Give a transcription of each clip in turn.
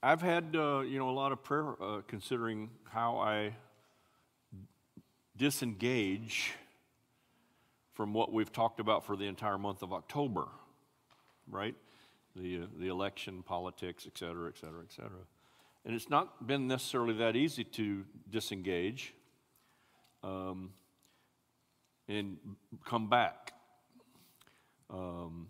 I've had, uh, you know, a lot of prayer uh, considering how I disengage from what we've talked about for the entire month of October, right? The, uh, the election, politics, et cetera, et cetera, et cetera. And it's not been necessarily that easy to disengage um, and come back. Um,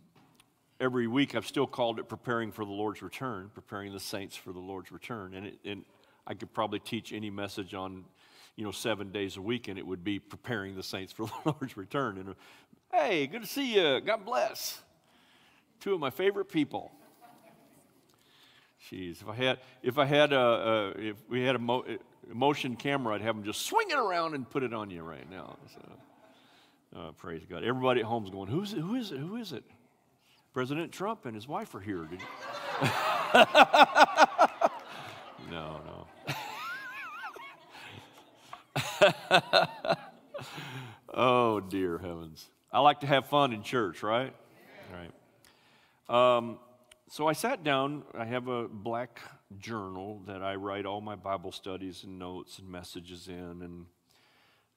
every week I've still called it preparing for the Lord's return, preparing the saints for the Lord's return. And, it, and I could probably teach any message on, you know, seven days a week, and it would be preparing the saints for the Lord's return. And hey, good to see you. God bless. Two of my favorite people. Jeez, if I had, if I had a, a if we had a, mo, motion camera, I'd have them just swing it around and put it on you right now. So, uh, praise God. Everybody at home's going, who's it? Who is it? Who is it? President Trump and his wife are here. No, no. oh, dear heavens. I like to have fun in church, right? Right. Um, so I sat down. I have a black journal that I write all my Bible studies and notes and messages in, and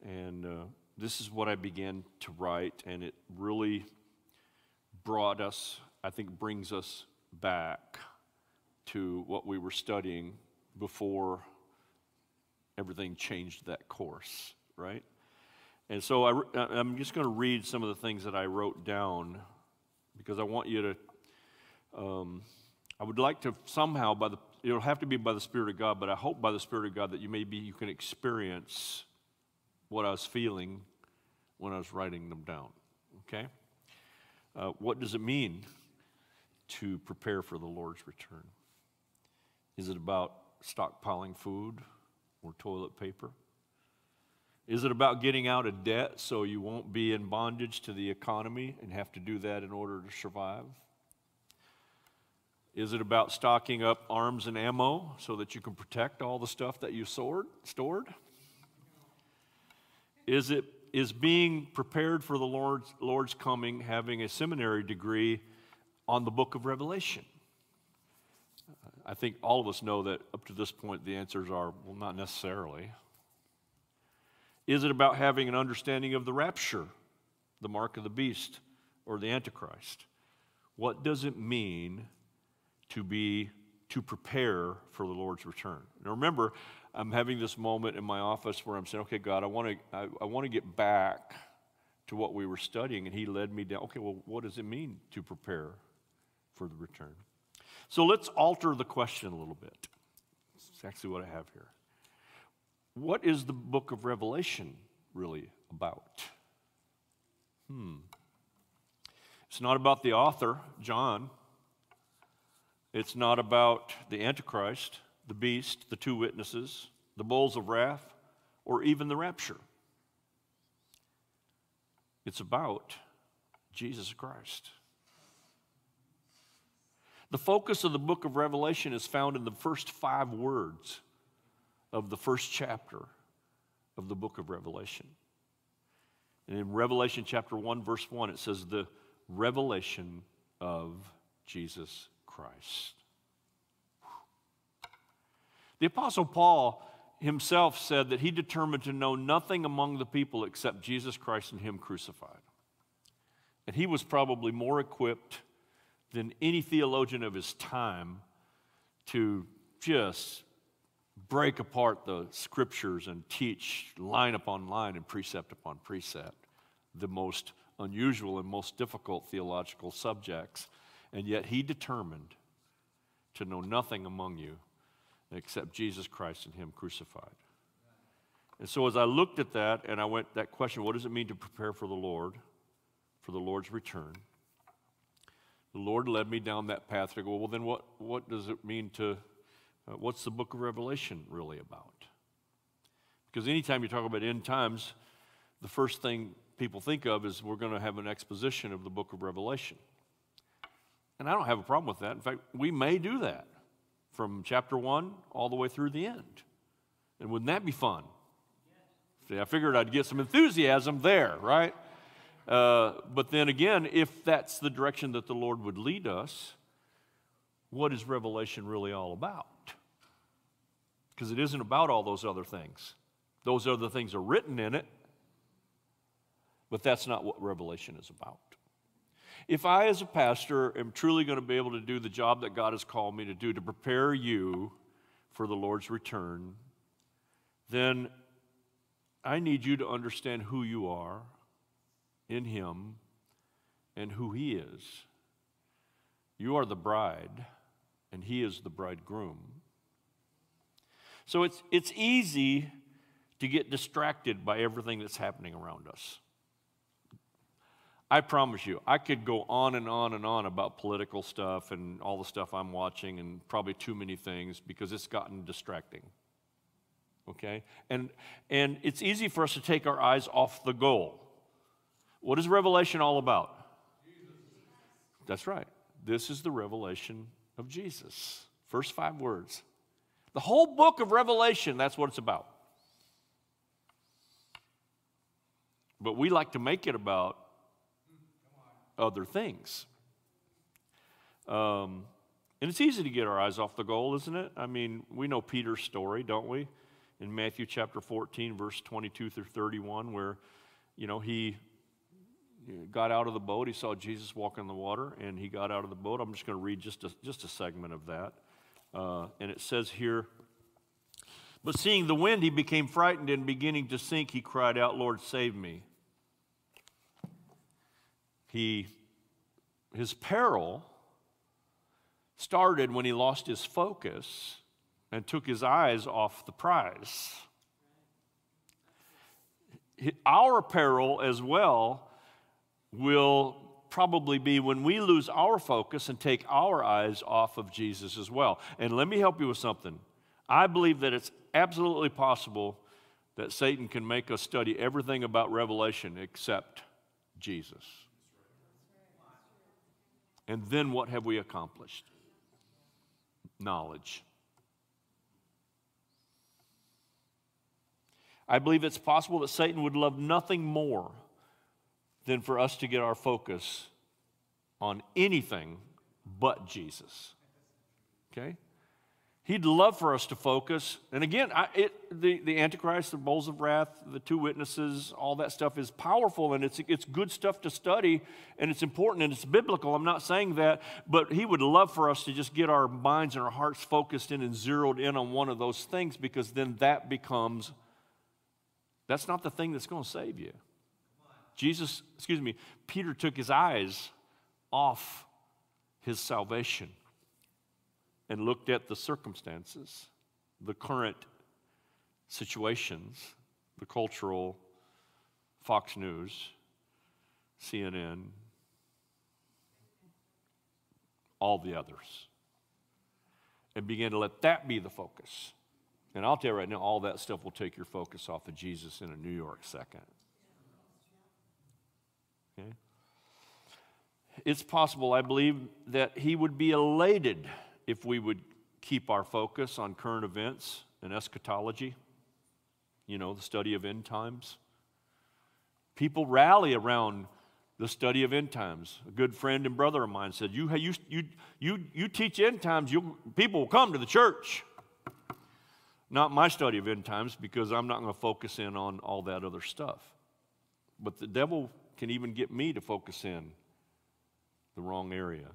and uh, this is what I began to write, and it really brought us, I think, brings us back to what we were studying before everything changed that course, right? And so I, am just going to read some of the things that I wrote down because I want you to. Um, I would like to somehow, by the it'll have to be by the Spirit of God, but I hope by the Spirit of God that you maybe you can experience what I was feeling when I was writing them down. Okay. Uh, what does it mean to prepare for the Lord's return? Is it about stockpiling food or toilet paper? Is it about getting out of debt so you won't be in bondage to the economy and have to do that in order to survive? Is it about stocking up arms and ammo so that you can protect all the stuff that you stored? Is it is being prepared for the Lord's, Lord's coming, having a seminary degree on the book of Revelation? I think all of us know that up to this point the answers are well, not necessarily. Is it about having an understanding of the rapture, the mark of the beast, or the Antichrist? What does it mean to be to prepare for the Lord's return? Now remember, I'm having this moment in my office where I'm saying, okay, God, I want to I, I want to get back to what we were studying, and He led me down. Okay, well, what does it mean to prepare for the return? So let's alter the question a little bit. That's actually what I have here. What is the book of Revelation really about? Hmm. It's not about the author, John. It's not about the Antichrist the beast, the two witnesses, the bowls of wrath, or even the rapture. It's about Jesus Christ. The focus of the book of Revelation is found in the first five words of the first chapter of the book of Revelation. And in Revelation chapter 1, verse 1, it says, The revelation of Jesus Christ. The Apostle Paul himself said that he determined to know nothing among the people except Jesus Christ and Him crucified. And he was probably more equipped than any theologian of his time to just break apart the scriptures and teach line upon line and precept upon precept the most unusual and most difficult theological subjects. And yet he determined to know nothing among you except Jesus Christ and Him crucified. And so as I looked at that and I went, that question, what does it mean to prepare for the Lord, for the Lord's return? The Lord led me down that path to go, well, then what, what does it mean to, uh, what's the book of Revelation really about? Because anytime you talk about end times, the first thing people think of is we're going to have an exposition of the book of Revelation. And I don't have a problem with that. In fact, we may do that from chapter 1 all the way through the end. And wouldn't that be fun? See, I figured I'd get some enthusiasm there, right? Uh, but then again, if that's the direction that the Lord would lead us, what is Revelation really all about? Because it isn't about all those other things. Those other things are written in it, but that's not what Revelation is about. If I, as a pastor, am truly going to be able to do the job that God has called me to do to prepare you for the Lord's return, then I need you to understand who you are in Him and who He is. You are the bride, and He is the bridegroom. So it's, it's easy to get distracted by everything that's happening around us. I promise you, I could go on and on and on about political stuff and all the stuff I'm watching and probably too many things because it's gotten distracting. Okay? And, and it's easy for us to take our eyes off the goal. What is Revelation all about? Jesus. That's right. This is the revelation of Jesus. First five words. The whole book of Revelation, that's what it's about. But we like to make it about other things. Um, and it's easy to get our eyes off the goal, isn't it? I mean, we know Peter's story, don't we? In Matthew chapter 14, verse 22 through 31, where, you know, he got out of the boat. He saw Jesus walk in the water, and he got out of the boat. I'm just going to read just a, just a segment of that. Uh, and it says here, But seeing the wind, he became frightened, and beginning to sink, he cried out, Lord, save me. He, his peril started when he lost his focus and took his eyes off the prize. Our peril as well will probably be when we lose our focus and take our eyes off of Jesus as well. And let me help you with something. I believe that it's absolutely possible that Satan can make us study everything about Revelation except Jesus. And then what have we accomplished? Knowledge. I believe it's possible that Satan would love nothing more than for us to get our focus on anything but Jesus. Okay? He'd love for us to focus. And again, I, it, the, the Antichrist, the bowls of wrath, the two witnesses, all that stuff is powerful and it's, it's good stuff to study and it's important and it's biblical. I'm not saying that, but he would love for us to just get our minds and our hearts focused in and zeroed in on one of those things because then that becomes, that's not the thing that's going to save you. Jesus, excuse me, Peter took his eyes off his salvation and looked at the circumstances, the current situations, the cultural Fox News, CNN, all the others, and began to let that be the focus. And I'll tell you right now, all that stuff will take your focus off of Jesus in a New York second. Okay? It's possible, I believe, that he would be elated if we would keep our focus on current events and eschatology, you know, the study of end times. People rally around the study of end times. A good friend and brother of mine said, You, you, you, you, you teach end times, you, people will come to the church. Not my study of end times because I'm not going to focus in on all that other stuff. But the devil can even get me to focus in the wrong area.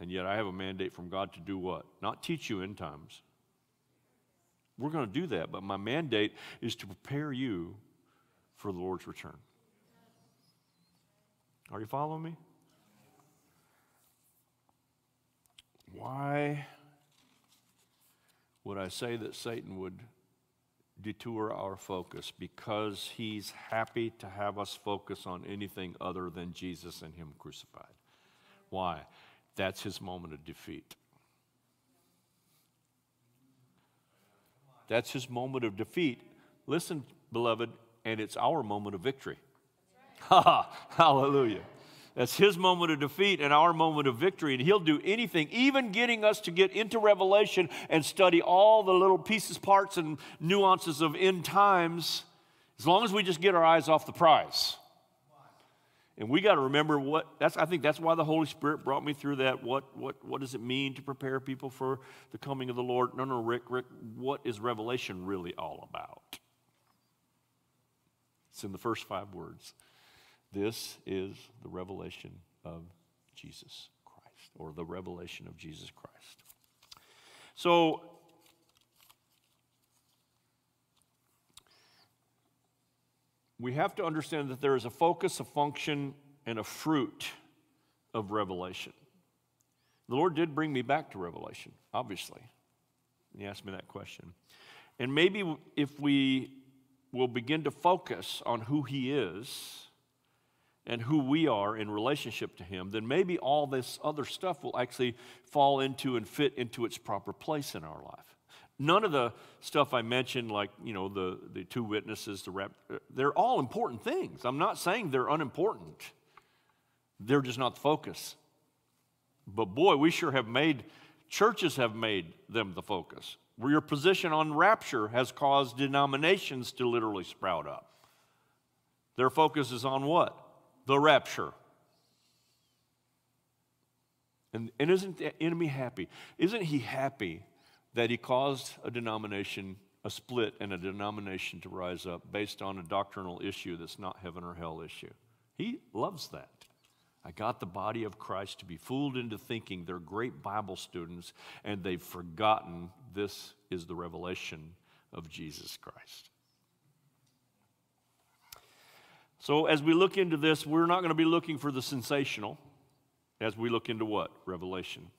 And yet I have a mandate from God to do what? Not teach you end times. We're going to do that, but my mandate is to prepare you for the Lord's return. Are you following me? Why would I say that Satan would detour our focus? Because he's happy to have us focus on anything other than Jesus and Him crucified. Why? That's his moment of defeat. That's his moment of defeat. Listen, beloved, and it's our moment of victory. Ha Hallelujah. That's his moment of defeat and our moment of victory. And he'll do anything, even getting us to get into Revelation and study all the little pieces, parts, and nuances of end times, as long as we just get our eyes off the prize. And we got to remember what that's I think that's why the Holy Spirit brought me through that. What what what does it mean to prepare people for the coming of the Lord? No, no, Rick, Rick, what is revelation really all about? It's in the first five words. This is the revelation of Jesus Christ, or the revelation of Jesus Christ. So we have to understand that there is a focus, a function, and a fruit of revelation. The Lord did bring me back to revelation, obviously. He asked me that question. And maybe if we will begin to focus on who He is and who we are in relationship to Him, then maybe all this other stuff will actually fall into and fit into its proper place in our life. None of the stuff I mentioned, like, you know, the, the two witnesses, the rep, uh, they're all important things. I'm not saying they're unimportant, they're just not the focus. But boy, we sure have made, churches have made them the focus. Where your position on rapture has caused denominations to literally sprout up. Their focus is on what? The rapture. And, and isn't the enemy happy? Isn't he happy that he caused a denomination, a split in a denomination to rise up based on a doctrinal issue that's not heaven or hell issue. He loves that. I got the body of Christ to be fooled into thinking they're great Bible students and they've forgotten this is the revelation of Jesus Christ. So, as we look into this, we're not going to be looking for the sensational as we look into what? Revelation.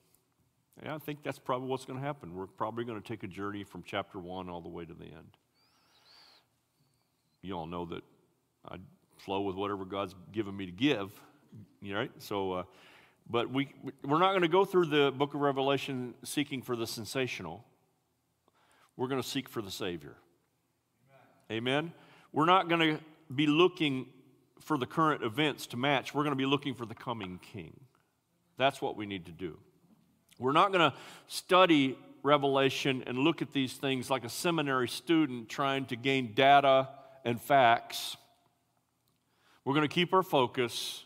And I think that's probably what's going to happen. We're probably going to take a journey from chapter one all the way to the end. You all know that I flow with whatever God's given me to give, right? So, uh, but we we're not going to go through the book of Revelation seeking for the sensational. We're going to seek for the Savior. Amen. Amen? We're not going to be looking for the current events to match. We're going to be looking for the coming King. That's what we need to do. We're not going to study Revelation and look at these things like a seminary student trying to gain data and facts. We're going to keep our focus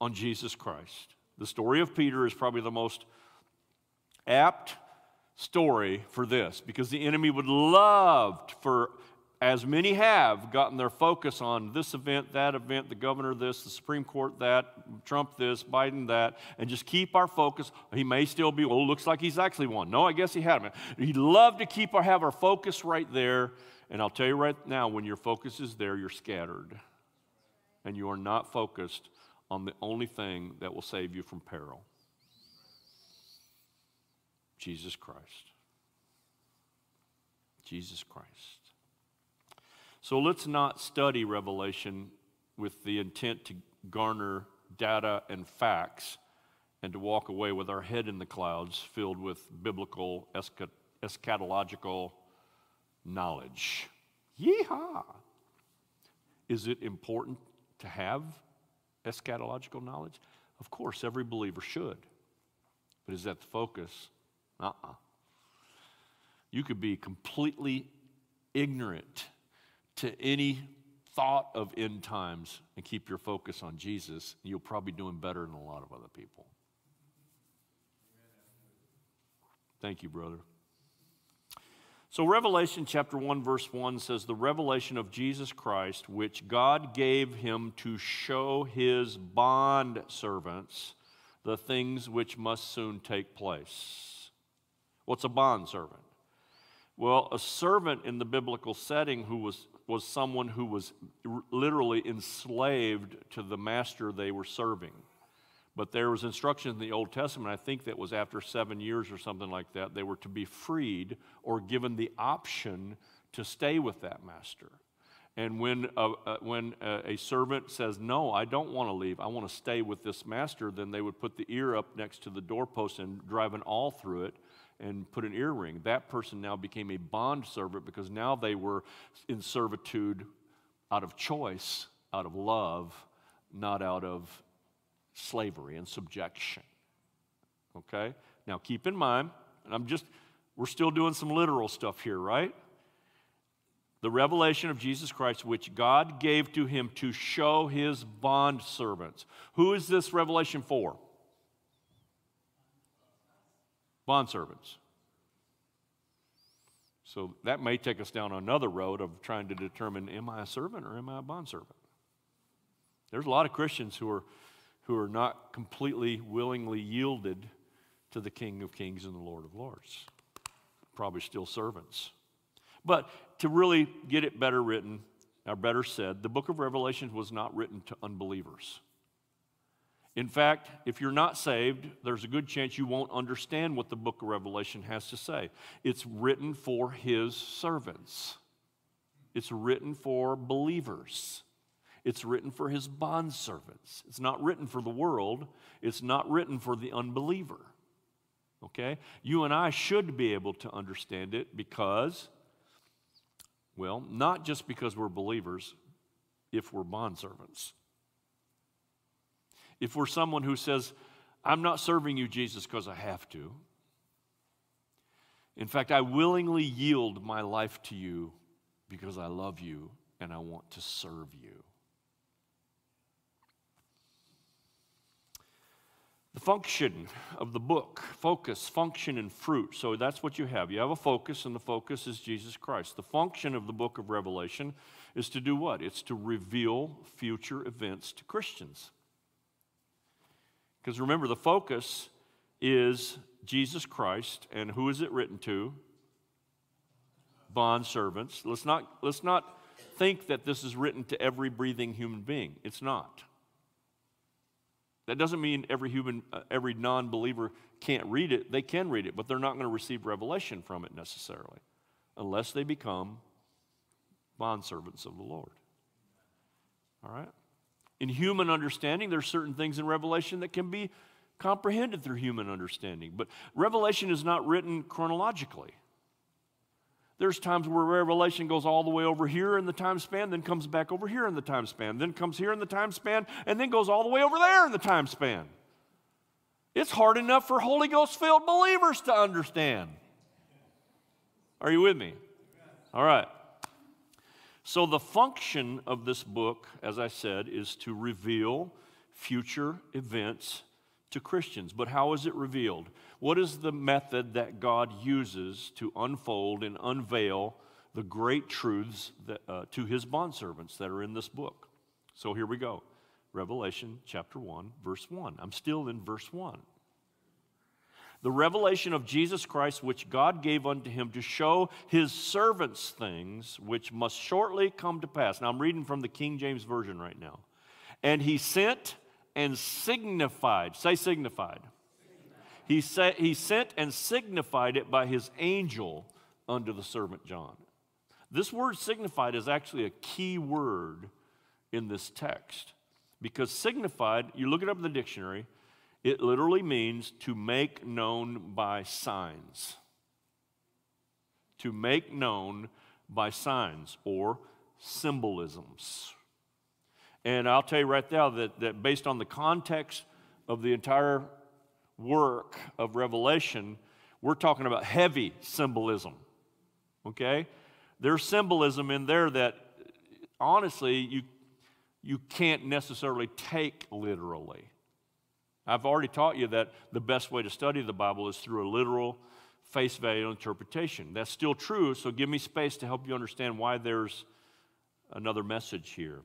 on Jesus Christ. The story of Peter is probably the most apt story for this because the enemy would love for as many have gotten their focus on this event, that event, the governor this, the Supreme Court that, Trump this, Biden that, and just keep our focus. He may still be, well, looks like he's actually won. No, I guess he had him. He'd love to keep our, have our focus right there. And I'll tell you right now, when your focus is there, you're scattered. And you are not focused on the only thing that will save you from peril Jesus Christ. Jesus Christ. So let's not study Revelation with the intent to garner data and facts and to walk away with our head in the clouds filled with biblical eschatological knowledge. Yeehaw! Is it important to have eschatological knowledge? Of course, every believer should. But is that the focus? Uh uh-uh. uh You could be completely ignorant to any thought of end times and keep your focus on Jesus, you'll probably be doing better than a lot of other people. Thank you, brother. So, Revelation chapter 1, verse 1 says, The revelation of Jesus Christ, which God gave him to show his bond servants the things which must soon take place. What's a bond servant? Well, a servant in the biblical setting who was was someone who was literally enslaved to the master they were serving. But there was instruction in the Old Testament, I think that was after seven years or something like that, they were to be freed or given the option to stay with that master. And when, a, uh, when a, a servant says, No, I don't want to leave, I want to stay with this master, then they would put the ear up next to the doorpost and drive an awl through it and put an earring. That person now became a bond servant because now they were in servitude out of choice, out of love, not out of slavery and subjection. Okay? Now keep in mind, and I'm just, we're still doing some literal stuff here, right? the revelation of Jesus Christ, which God gave to him to show his bond servants. Who is this revelation for? Bond servants. So that may take us down another road of trying to determine am I a servant or am I a bondservant? There's a lot of Christians who are, who are not completely willingly yielded to the King of Kings and the Lord of Lords. Probably still servants. But to really get it better written, or better said, the book of Revelation was not written to unbelievers. In fact, if you're not saved, there's a good chance you won't understand what the book of Revelation has to say. It's written for his servants, it's written for believers, it's written for his bondservants. It's not written for the world, it's not written for the unbeliever. Okay? You and I should be able to understand it because, well, not just because we're believers, if we're bondservants. If we're someone who says, I'm not serving you, Jesus, because I have to. In fact, I willingly yield my life to you because I love you and I want to serve you. The function of the book focus, function, and fruit. So that's what you have. You have a focus, and the focus is Jesus Christ. The function of the book of Revelation is to do what? It's to reveal future events to Christians. Because remember, the focus is Jesus Christ, and who is it written to? Bond servants. Let's not, let's not think that this is written to every breathing human being. It's not. That doesn't mean every human, uh, every non-believer can't read it. They can read it, but they're not going to receive revelation from it necessarily, unless they become bondservants of the Lord. All right. In human understanding, there's certain things in Revelation that can be comprehended through human understanding, but Revelation is not written chronologically. There's times where Revelation goes all the way over here in the time span, then comes back over here in the time span, then comes here in the time span, and then goes all the way over there in the time span. It's hard enough for Holy Ghost filled believers to understand. Are you with me? All right. So, the function of this book, as I said, is to reveal future events to Christians. But how is it revealed? What is the method that God uses to unfold and unveil the great truths that, uh, to his bondservants that are in this book? So here we go Revelation chapter 1, verse 1. I'm still in verse 1 the revelation of Jesus Christ, which God gave unto him to show his servants things which must shortly come to pass. Now, I'm reading from the King James Version right now. And he sent and signified, say signified. He, sa- he sent and signified it by his angel unto the servant John. This word signified is actually a key word in this text because signified, you look it up in the dictionary, it literally means to make known by signs. To make known by signs or symbolisms. And I'll tell you right now that, that based on the context of the entire work of Revelation, we're talking about heavy symbolism. Okay? There's symbolism in there that honestly you, you can't necessarily take literally. I've already taught you that the best way to study the Bible is through a literal, face value interpretation. That's still true, so give me space to help you understand why there's another message here.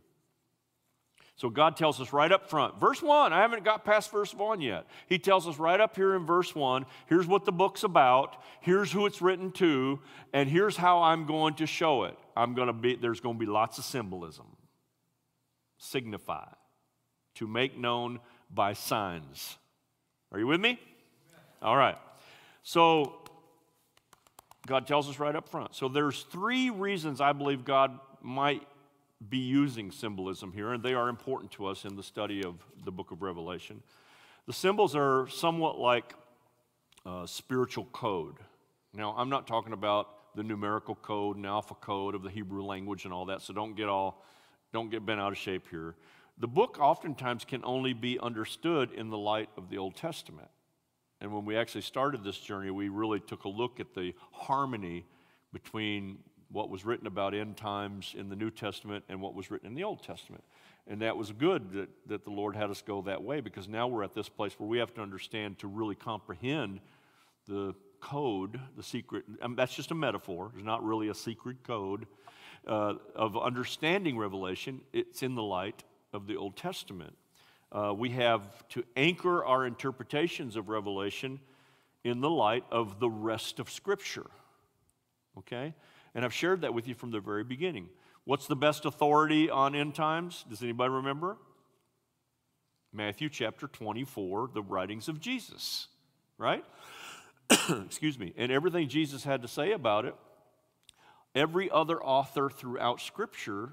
So God tells us right up front, verse 1, I haven't got past verse 1 yet. He tells us right up here in verse 1, here's what the book's about, here's who it's written to, and here's how I'm going to show it. I'm going to be there's going to be lots of symbolism. Signify to make known by signs. Are you with me? All right. So God tells us right up front. So there's three reasons I believe God might be using symbolism here, and they are important to us in the study of the book of Revelation. The symbols are somewhat like uh, spiritual code. Now, I'm not talking about the numerical code and alpha code of the Hebrew language and all that, so don't get all, don't get bent out of shape here. The book oftentimes can only be understood in the light of the Old Testament. And when we actually started this journey, we really took a look at the harmony between what was written about end times in the New Testament and what was written in the Old Testament. And that was good that, that the Lord had us go that way because now we're at this place where we have to understand to really comprehend the code, the secret, and that's just a metaphor, it's not really a secret code uh, of understanding Revelation. It's in the light of the Old Testament. Uh, we have to anchor our interpretations of Revelation in the light of the rest of Scripture. Okay? And I've shared that with you from the very beginning. What's the best authority on end times? Does anybody remember? Matthew chapter 24, the writings of Jesus, right? Excuse me. And everything Jesus had to say about it, every other author throughout Scripture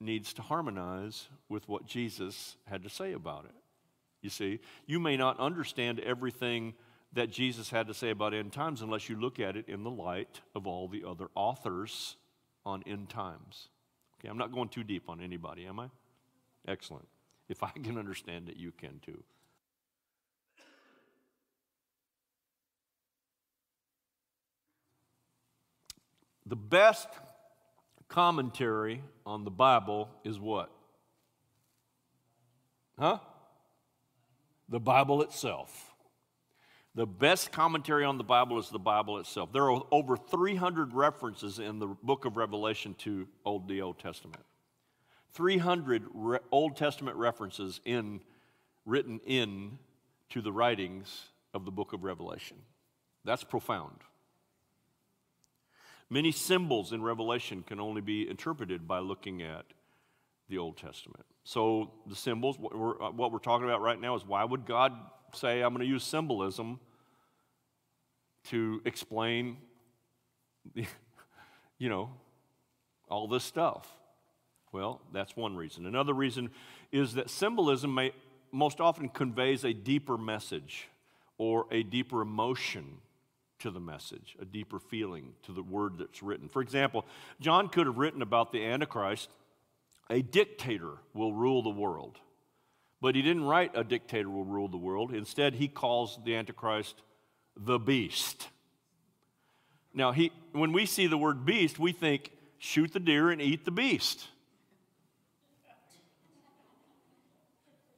needs to harmonize with what Jesus had to say about it. You see, you may not understand everything that Jesus had to say about end times unless you look at it in the light of all the other authors on end times. Okay, I'm not going too deep on anybody, am I? Excellent. If I can understand it, you can too. The best commentary on the Bible is what? Huh? The Bible itself. The best commentary on the Bible is the Bible itself. There are over 300 references in the book of Revelation to Old, the Old Testament. 300 re- Old Testament references in, written in to the writings of the book of Revelation. That's profound. Many symbols in Revelation can only be interpreted by looking at the Old Testament. So, the symbols, what we're, uh, what we're talking about right now is why would God say, I'm going to use symbolism to explain, you know, all this stuff? Well, that's one reason. Another reason is that symbolism may most often conveys a deeper message or a deeper emotion to the message, a deeper feeling to the word that's written. For example, John could have written about the Antichrist, a dictator will rule the world. But he didn't write a dictator will rule the world. Instead, he calls the Antichrist the beast. Now, he, when we see the word beast, we think shoot the deer and eat the beast.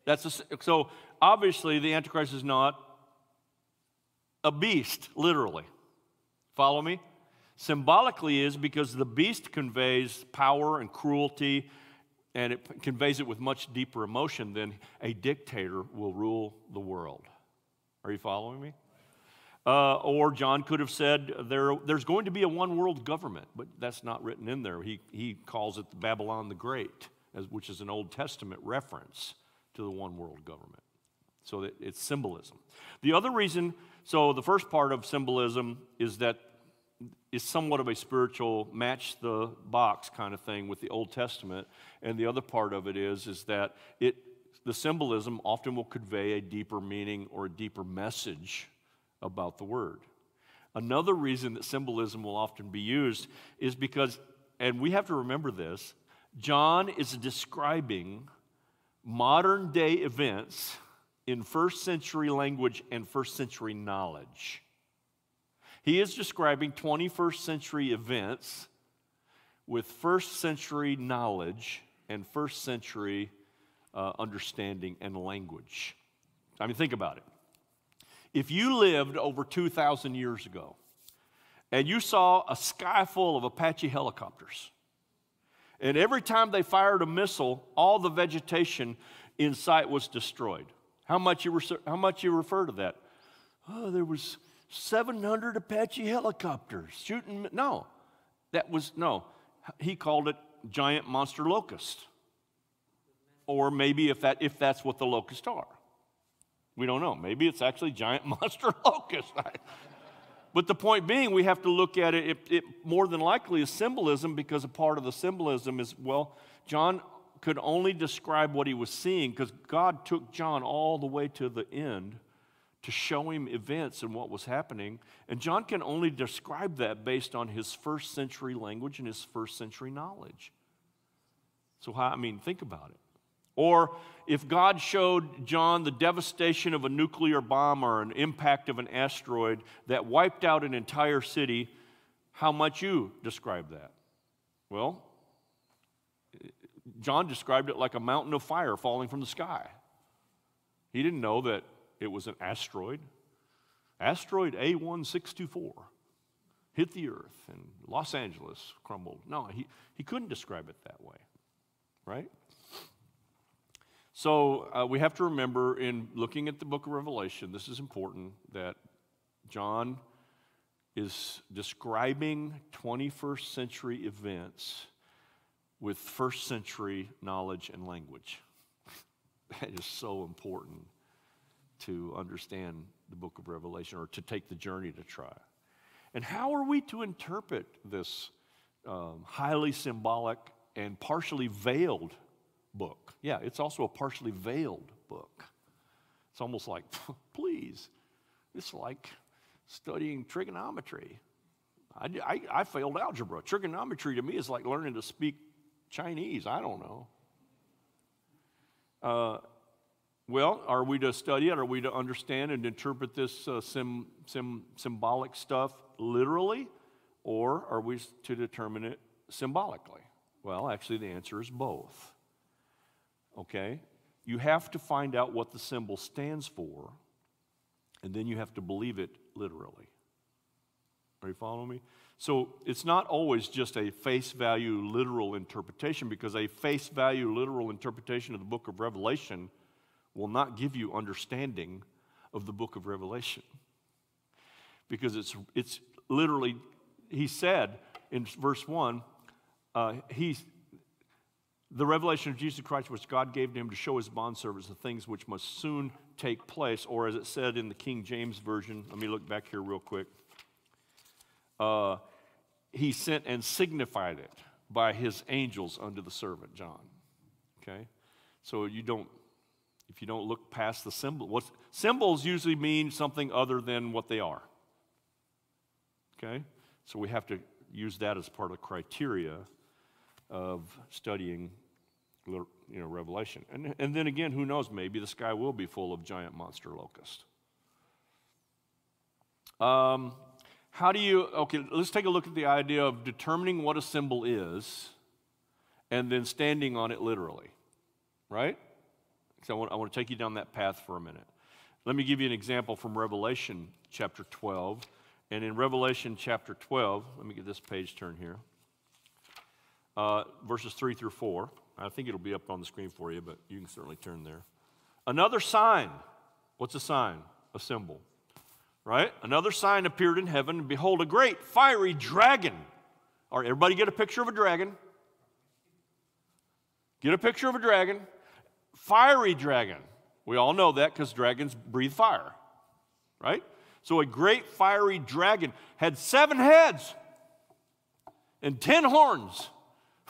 That's a, so obviously the Antichrist is not a beast, literally. Follow me? Symbolically is because the beast conveys power and cruelty, and it conveys it with much deeper emotion than a dictator will rule the world. Are you following me? Uh, or John could have said there, there's going to be a one world government, but that's not written in there. He, he calls it the Babylon the Great, as, which is an Old Testament reference to the one world government. So it's symbolism. The other reason, so the first part of symbolism is that it's somewhat of a spiritual match the box kind of thing with the Old Testament. And the other part of it is, is that it, the symbolism often will convey a deeper meaning or a deeper message about the word. Another reason that symbolism will often be used is because, and we have to remember this, John is describing modern day events in first century language and first century knowledge. He is describing 21st century events with first century knowledge and first century uh, understanding and language. I mean, think about it. If you lived over 2,000 years ago and you saw a sky full of Apache helicopters, and every time they fired a missile, all the vegetation in sight was destroyed. How much you, how much you refer to that? Oh, there was 700 Apache helicopters shooting. No, that was, no. He called it giant monster locust. Or maybe if, that, if that's what the locusts are. We don't know. Maybe it's actually giant monster locust. but the point being, we have to look at it, it, it more than likely is symbolism because a part of the symbolism is, well, John could only describe what he was seeing because God took John all the way to the end to show him events and what was happening. And John can only describe that based on his first century language and his first century knowledge. So, how, I mean, think about it. Or if God showed John the devastation of a nuclear bomb or an impact of an asteroid that wiped out an entire city, how might you describe that? Well, John described it like a mountain of fire falling from the sky. He didn't know that it was an asteroid. Asteroid A1624 hit the earth and Los Angeles crumbled. No, he, he couldn't describe it that way, right? So uh, we have to remember in looking at the book of Revelation, this is important that John is describing 21st century events with first century knowledge and language. that is so important to understand the book of Revelation or to take the journey to try. And how are we to interpret this um, highly symbolic and partially veiled book? Yeah, it's also a partially veiled book. It's almost like, please, it's like studying trigonometry. I, I, I failed algebra. Trigonometry to me is like learning to speak Chinese. I don't know. Uh, well, are we to study it? Are we to understand and interpret this uh, sim, sim, symbolic stuff literally? Or are we to determine it symbolically? Well, actually, the answer is both. Okay? You have to find out what the symbol stands for, and then you have to believe it literally. Are you following me? So it's not always just a face value literal interpretation because a face value literal interpretation of the book of Revelation will not give you understanding of the book of Revelation. Because it's, it's literally, he said in verse 1, uh, he, the revelation of Jesus Christ, which God gave to him to show his bondservants the things which must soon take place, or as it said in the King James Version, let me look back here real quick. Uh, he sent and signified it by his angels unto the servant John. Okay? So you don't, if you don't look past the symbol, what symbols usually mean something other than what they are. Okay? So we have to use that as part of criteria of studying you know, Revelation. And, and then again, who knows, maybe the sky will be full of giant monster locusts. Um, how do you, okay, let's take a look at the idea of determining what a symbol is and then standing on it literally, right? So I want, I want to take you down that path for a minute. Let me give you an example from Revelation chapter 12. And in Revelation chapter 12, let me get this page turned here, uh, verses 3 through 4. I think it'll be up on the screen for you, but you can certainly turn there. Another sign. What's a sign? A symbol. Right? Another sign appeared in heaven, and behold, a great fiery dragon. All right, everybody get a picture of a dragon. Get a picture of a dragon. Fiery dragon. We all know that because dragons breathe fire. Right? So a great fiery dragon had seven heads and ten horns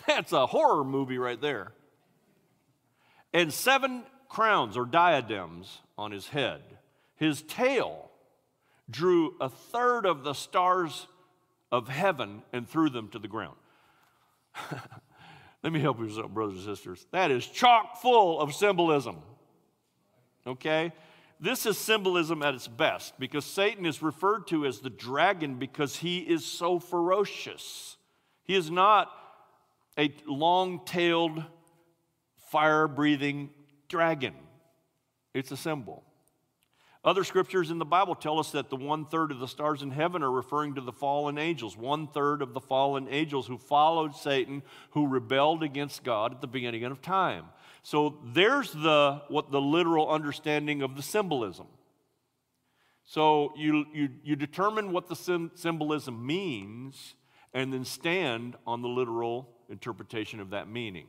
That's a horror movie right there. And seven crowns or diadems on his head. His tail drew a third of the stars of heaven and threw them to the ground. Let me help you, brothers and sisters. That is chock full of symbolism. Okay? This is symbolism at its best because Satan is referred to as the dragon because he is so ferocious. He is not a long tailed, fire breathing dragon. It's a symbol. Other scriptures in the Bible tell us that the one third of the stars in heaven are referring to the fallen angels. One third of the fallen angels who followed Satan, who rebelled against God at the beginning of time. So there's the what the literal understanding of the symbolism. So you, you, you determine what the symbolism means and then stand on the literal interpretation of that meaning.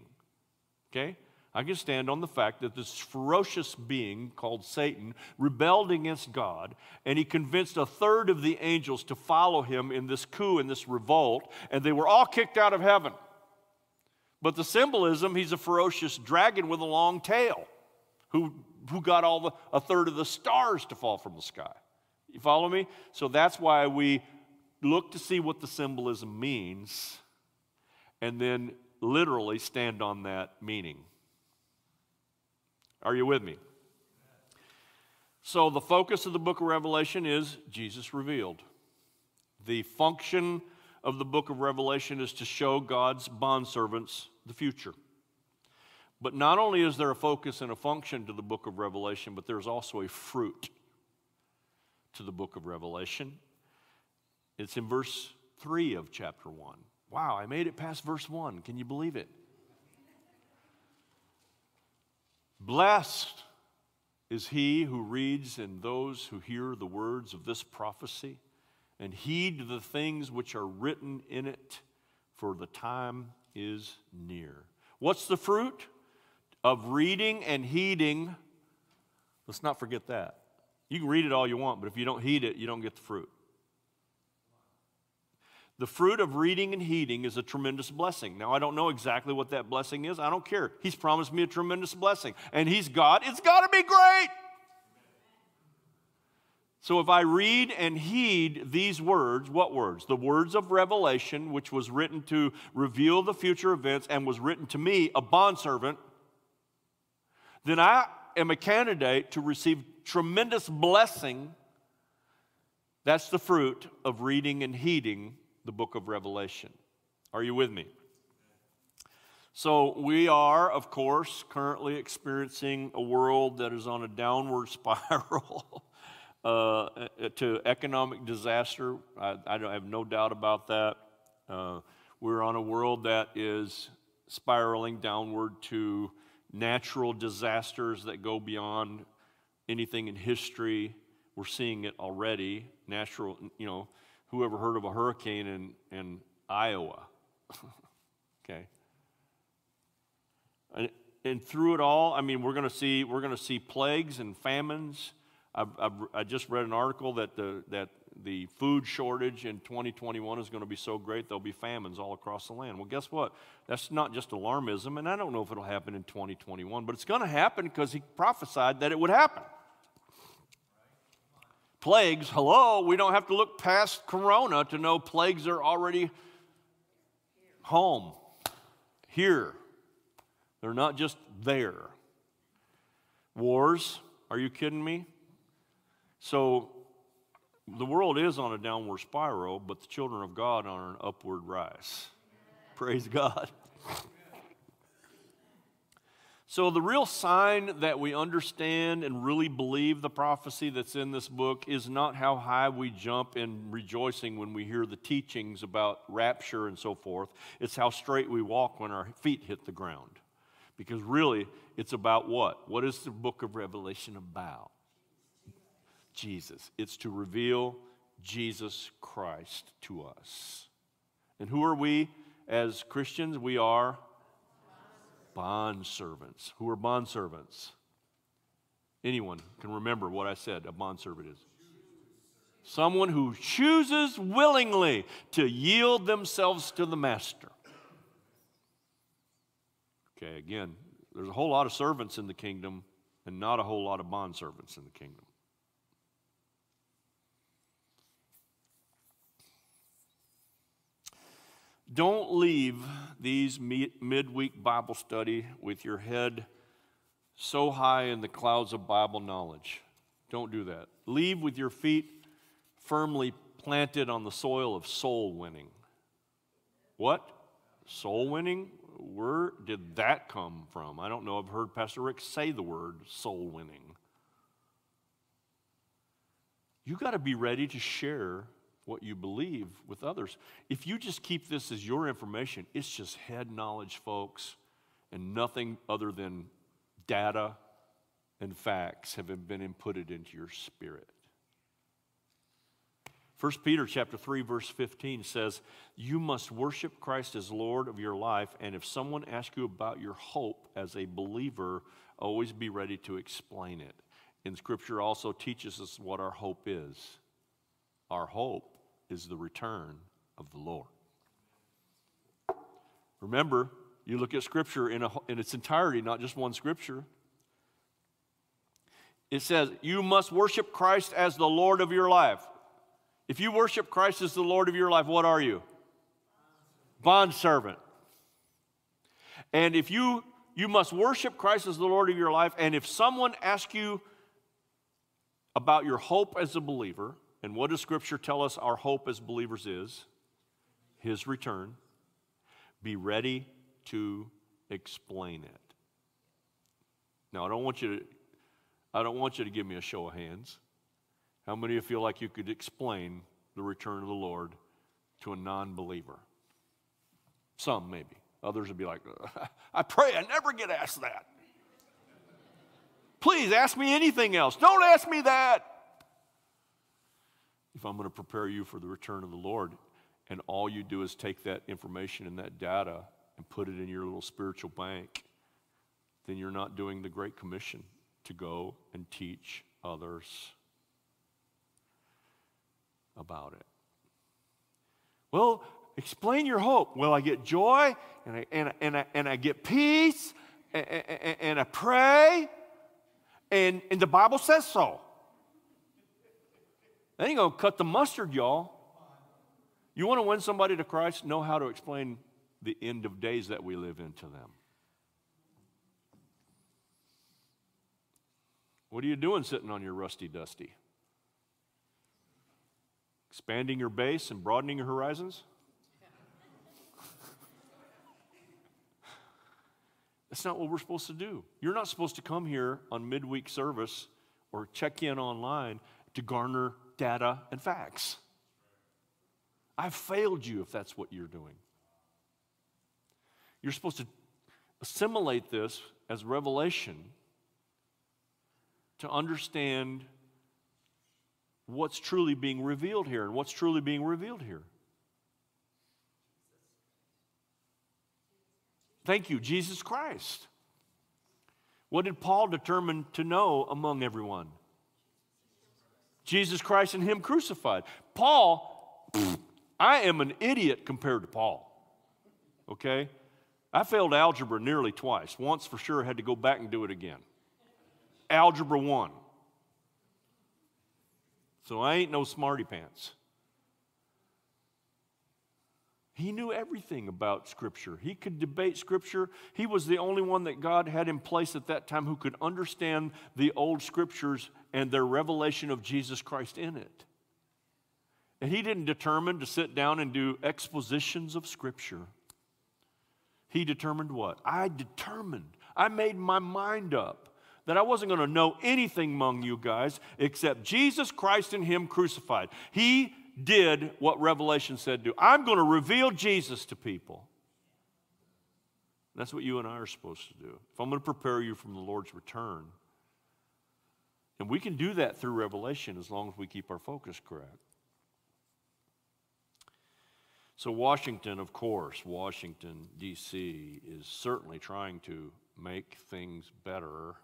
Okay? I can stand on the fact that this ferocious being called Satan rebelled against God, and he convinced a third of the angels to follow him in this coup, in this revolt, and they were all kicked out of heaven. But the symbolism, he's a ferocious dragon with a long tail who, who got all the, a third of the stars to fall from the sky. You follow me? So that's why we look to see what the symbolism means and then literally stand on that meaning. Are you with me? So, the focus of the book of Revelation is Jesus revealed. The function of the book of Revelation is to show God's bondservants the future. But not only is there a focus and a function to the book of Revelation, but there's also a fruit to the book of Revelation. It's in verse 3 of chapter 1. Wow, I made it past verse 1. Can you believe it? Blessed is he who reads and those who hear the words of this prophecy and heed the things which are written in it, for the time is near. What's the fruit of reading and heeding? Let's not forget that. You can read it all you want, but if you don't heed it, you don't get the fruit. The fruit of reading and heeding is a tremendous blessing. Now, I don't know exactly what that blessing is. I don't care. He's promised me a tremendous blessing. And He's God. It's got to be great. So, if I read and heed these words, what words? The words of Revelation, which was written to reveal the future events and was written to me, a bondservant, then I am a candidate to receive tremendous blessing. That's the fruit of reading and heeding the book of Revelation. Are you with me? So, we are, of course, currently experiencing a world that is on a downward spiral uh, to economic disaster. I, I, have no doubt about that. Uh, we're on a world that is spiraling downward to natural disasters that go beyond anything in history. We're seeing it already. Natural, you know, who ever heard of a hurricane in, in Iowa? okay. And, and, through it all, I mean, we're going to see we're going to see plagues and famines. I've, I've, i just read an article that the that the food shortage in 2021 is going to be so great there'll be famines all across the land. Well, guess what? That's not just alarmism, and I don't know if it'll happen in 2021, but it's going to happen because he prophesied that it would happen plagues, hello, we don't have to look past Corona to know plagues are already home, here. They're not just there. Wars, are you kidding me? So the world is on a downward spiral, but the children of God are on an upward rise. Praise God. So, the real sign that we understand and really believe the prophecy that's in this book is not how high we jump in rejoicing when we hear the teachings about rapture and so forth. It's how straight we walk when our feet hit the ground. Because really, it's about what? What is the book of Revelation about? Jesus. It's to reveal Jesus Christ to us. And who are we as Christians? We are bond servants. Who are bond servants? Anyone can remember what I said a bond servant is. Someone who chooses willingly to yield themselves to the master. Okay, again, there's a whole lot of servants in the kingdom and not a whole lot of bond servants in the kingdom. Don't leave these midweek Bible study with your head so high in the clouds of Bible knowledge. Don't do that. Leave with your feet firmly planted on the soil of soul winning. What? Soul winning? Where did that come from? I don't know. I've heard Pastor Rick say the word soul winning. You got to be ready to share what you believe with others. If you just keep this as your information, it's just head knowledge, folks, and nothing other than data and facts have been inputted into your spirit. 1 Peter chapter 3 verse 15 says, "You must worship Christ as Lord of your life, and if someone asks you about your hope as a believer, always be ready to explain it." And scripture also teaches us what our hope is. Our hope is the return of the Lord. Remember, you look at Scripture in, a, in its entirety, not just one Scripture. It says, You must worship Christ as the Lord of your life. If you worship Christ as the Lord of your life, what are you? Bond servant. And if you you must worship Christ as the Lord of your life, and if someone asks you about your hope as a believer, and what does Scripture tell us our hope as believers is? his return. Be ready to explain it. Now, I don't want you to, I don't want you to give me a show of hands. How many of you feel like you could explain the return of the Lord to a non believer? Some, maybe. Others would be like, I pray I never get asked that. Please ask me anything else. Don't ask me that. If I'm going to prepare you for the return of the Lord, and all you do is take that information and that data and put it in your little spiritual bank, then you're not doing the Great Commission to go and teach others about it. Well, explain your hope. Well, I get joy and I, and, and, I, and I get peace and, and, and I pray, and, and the Bible says so. Ain't gonna cut the mustard, y'all. You want to win somebody to Christ? Know how to explain the end of days that we live in to them. What are you doing sitting on your rusty dusty? Expanding your base and broadening your horizons? That's not what we're supposed to do. You're not supposed to come here on midweek service or check in online to garner data and facts. I've failed you if that's what you're doing. You're supposed to assimilate this as revelation to understand what's truly being revealed here and what's truly being revealed here. Thank you, Jesus Christ. What did Paul determine to know among everyone? Jesus Christ and Him crucified. Paul, I am an idiot compared to Paul. Okay? I failed algebra nearly twice. Once for sure, I had to go back and do it again. Algebra 1. So I ain't no smarty pants. He knew everything about Scripture. He could debate Scripture. He was the only one that God had in place at that time who could understand the old Scriptures and their revelation of Jesus Christ in it. And he didn't determine to sit down and do expositions of Scripture. He determined what? I determined, I made my mind up that I wasn't going to know anything among you guys except Jesus Christ and Him crucified. He did what Revelation said do. I'm going to reveal Jesus to people. That's what you and I are supposed to do. If I'm going to prepare you from the Lord's return, and we can do that through revelation as long as we keep our focus correct. So, Washington, of course, Washington, D.C., is certainly trying to make things better.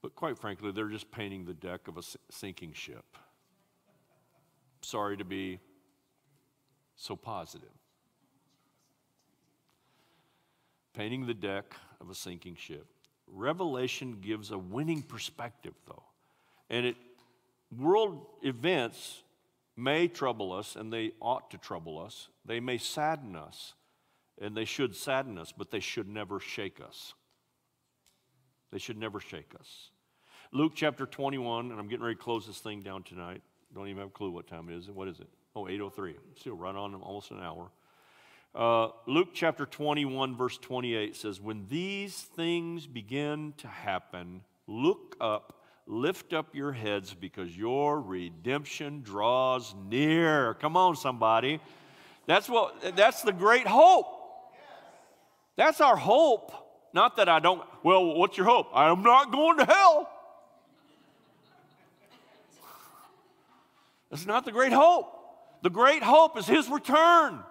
But quite frankly, they're just painting the deck of a sinking ship sorry to be so positive. Painting the deck of a sinking ship. Revelation gives a winning perspective, though. And it, world events may trouble us, and they ought to trouble us. They may sadden us, and they should sadden us, but they should never shake us. They should never shake us. Luke chapter 21, and I'm getting ready to close this thing down tonight. Don't even have a clue what time it is. What is it? Oh, 8.03. Still right on almost an hour. Uh, Luke chapter 21, verse 28 says, When these things begin to happen, look up, lift up your heads, because your redemption draws near. Come on, somebody. That's, what, that's the great hope. That's our hope. Not that I don't, well, what's your hope? I'm not going to hell. That's not the great hope. The great hope is His return.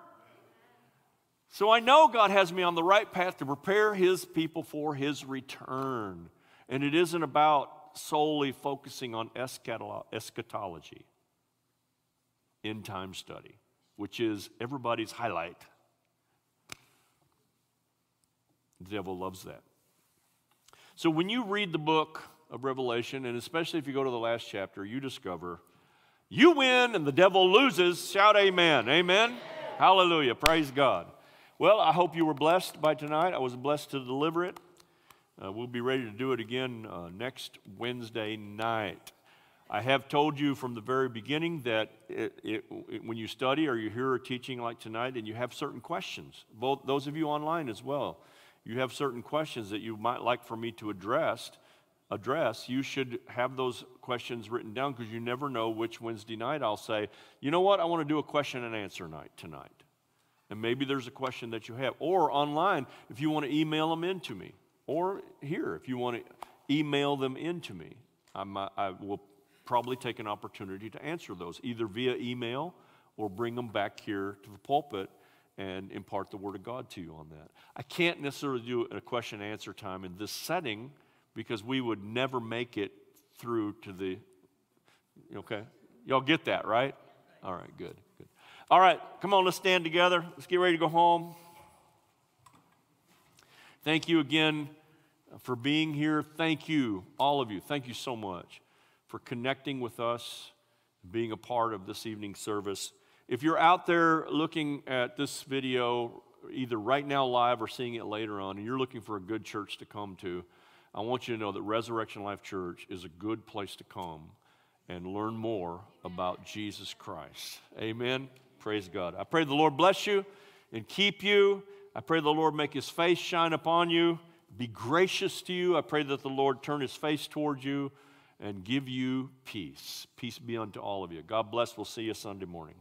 So I know God has me on the right path to prepare His people for His return. And it isn't about solely focusing on eschatology, end time study, which is everybody's highlight. The devil loves that. So when you read the book of Revelation, and especially if you go to the last chapter, you discover you win and the devil loses. Shout amen. Amen. amen. Hallelujah. Praise God. Well, I hope you were blessed by tonight. I was blessed to deliver it. Uh, we'll be ready to do it again uh, next Wednesday night. I have told you from the very beginning that it, it, it, when you study or you hear a teaching like tonight and you have certain questions, both those of you online as well, you have certain questions that you might like for me to address, address, you should have those questions written down because you never know which Wednesday night I'll say, you know what, I want to do a question and answer night tonight. And maybe there's a question that you have. Or online, if you want to email them in to me. Or here, if you want to email them in to me. I'm, I will probably take an opportunity to answer those, either via email or bring them back here to the pulpit and impart the Word of God to you on that. I can't necessarily do a question and answer time in this setting because we would never make it through to the, okay? Y'all get that, right? All right, good, good. All right, come on, let's stand together. Let's get ready to go home. Thank you again for being here. Thank you, all of you. Thank you so much for connecting with us, being a part of this evening service. If you're out there looking at this video, either right now live or seeing it later on, and you're looking for a good church to come to, I want you to know that Resurrection Life Church is a good place to come and learn more about Jesus Christ. Amen. Praise God. I pray the Lord bless you and keep you. I pray the Lord make his face shine upon you, be gracious to you. I pray that the Lord turn his face towards you and give you peace. Peace be unto all of you. God bless. We'll see you Sunday morning.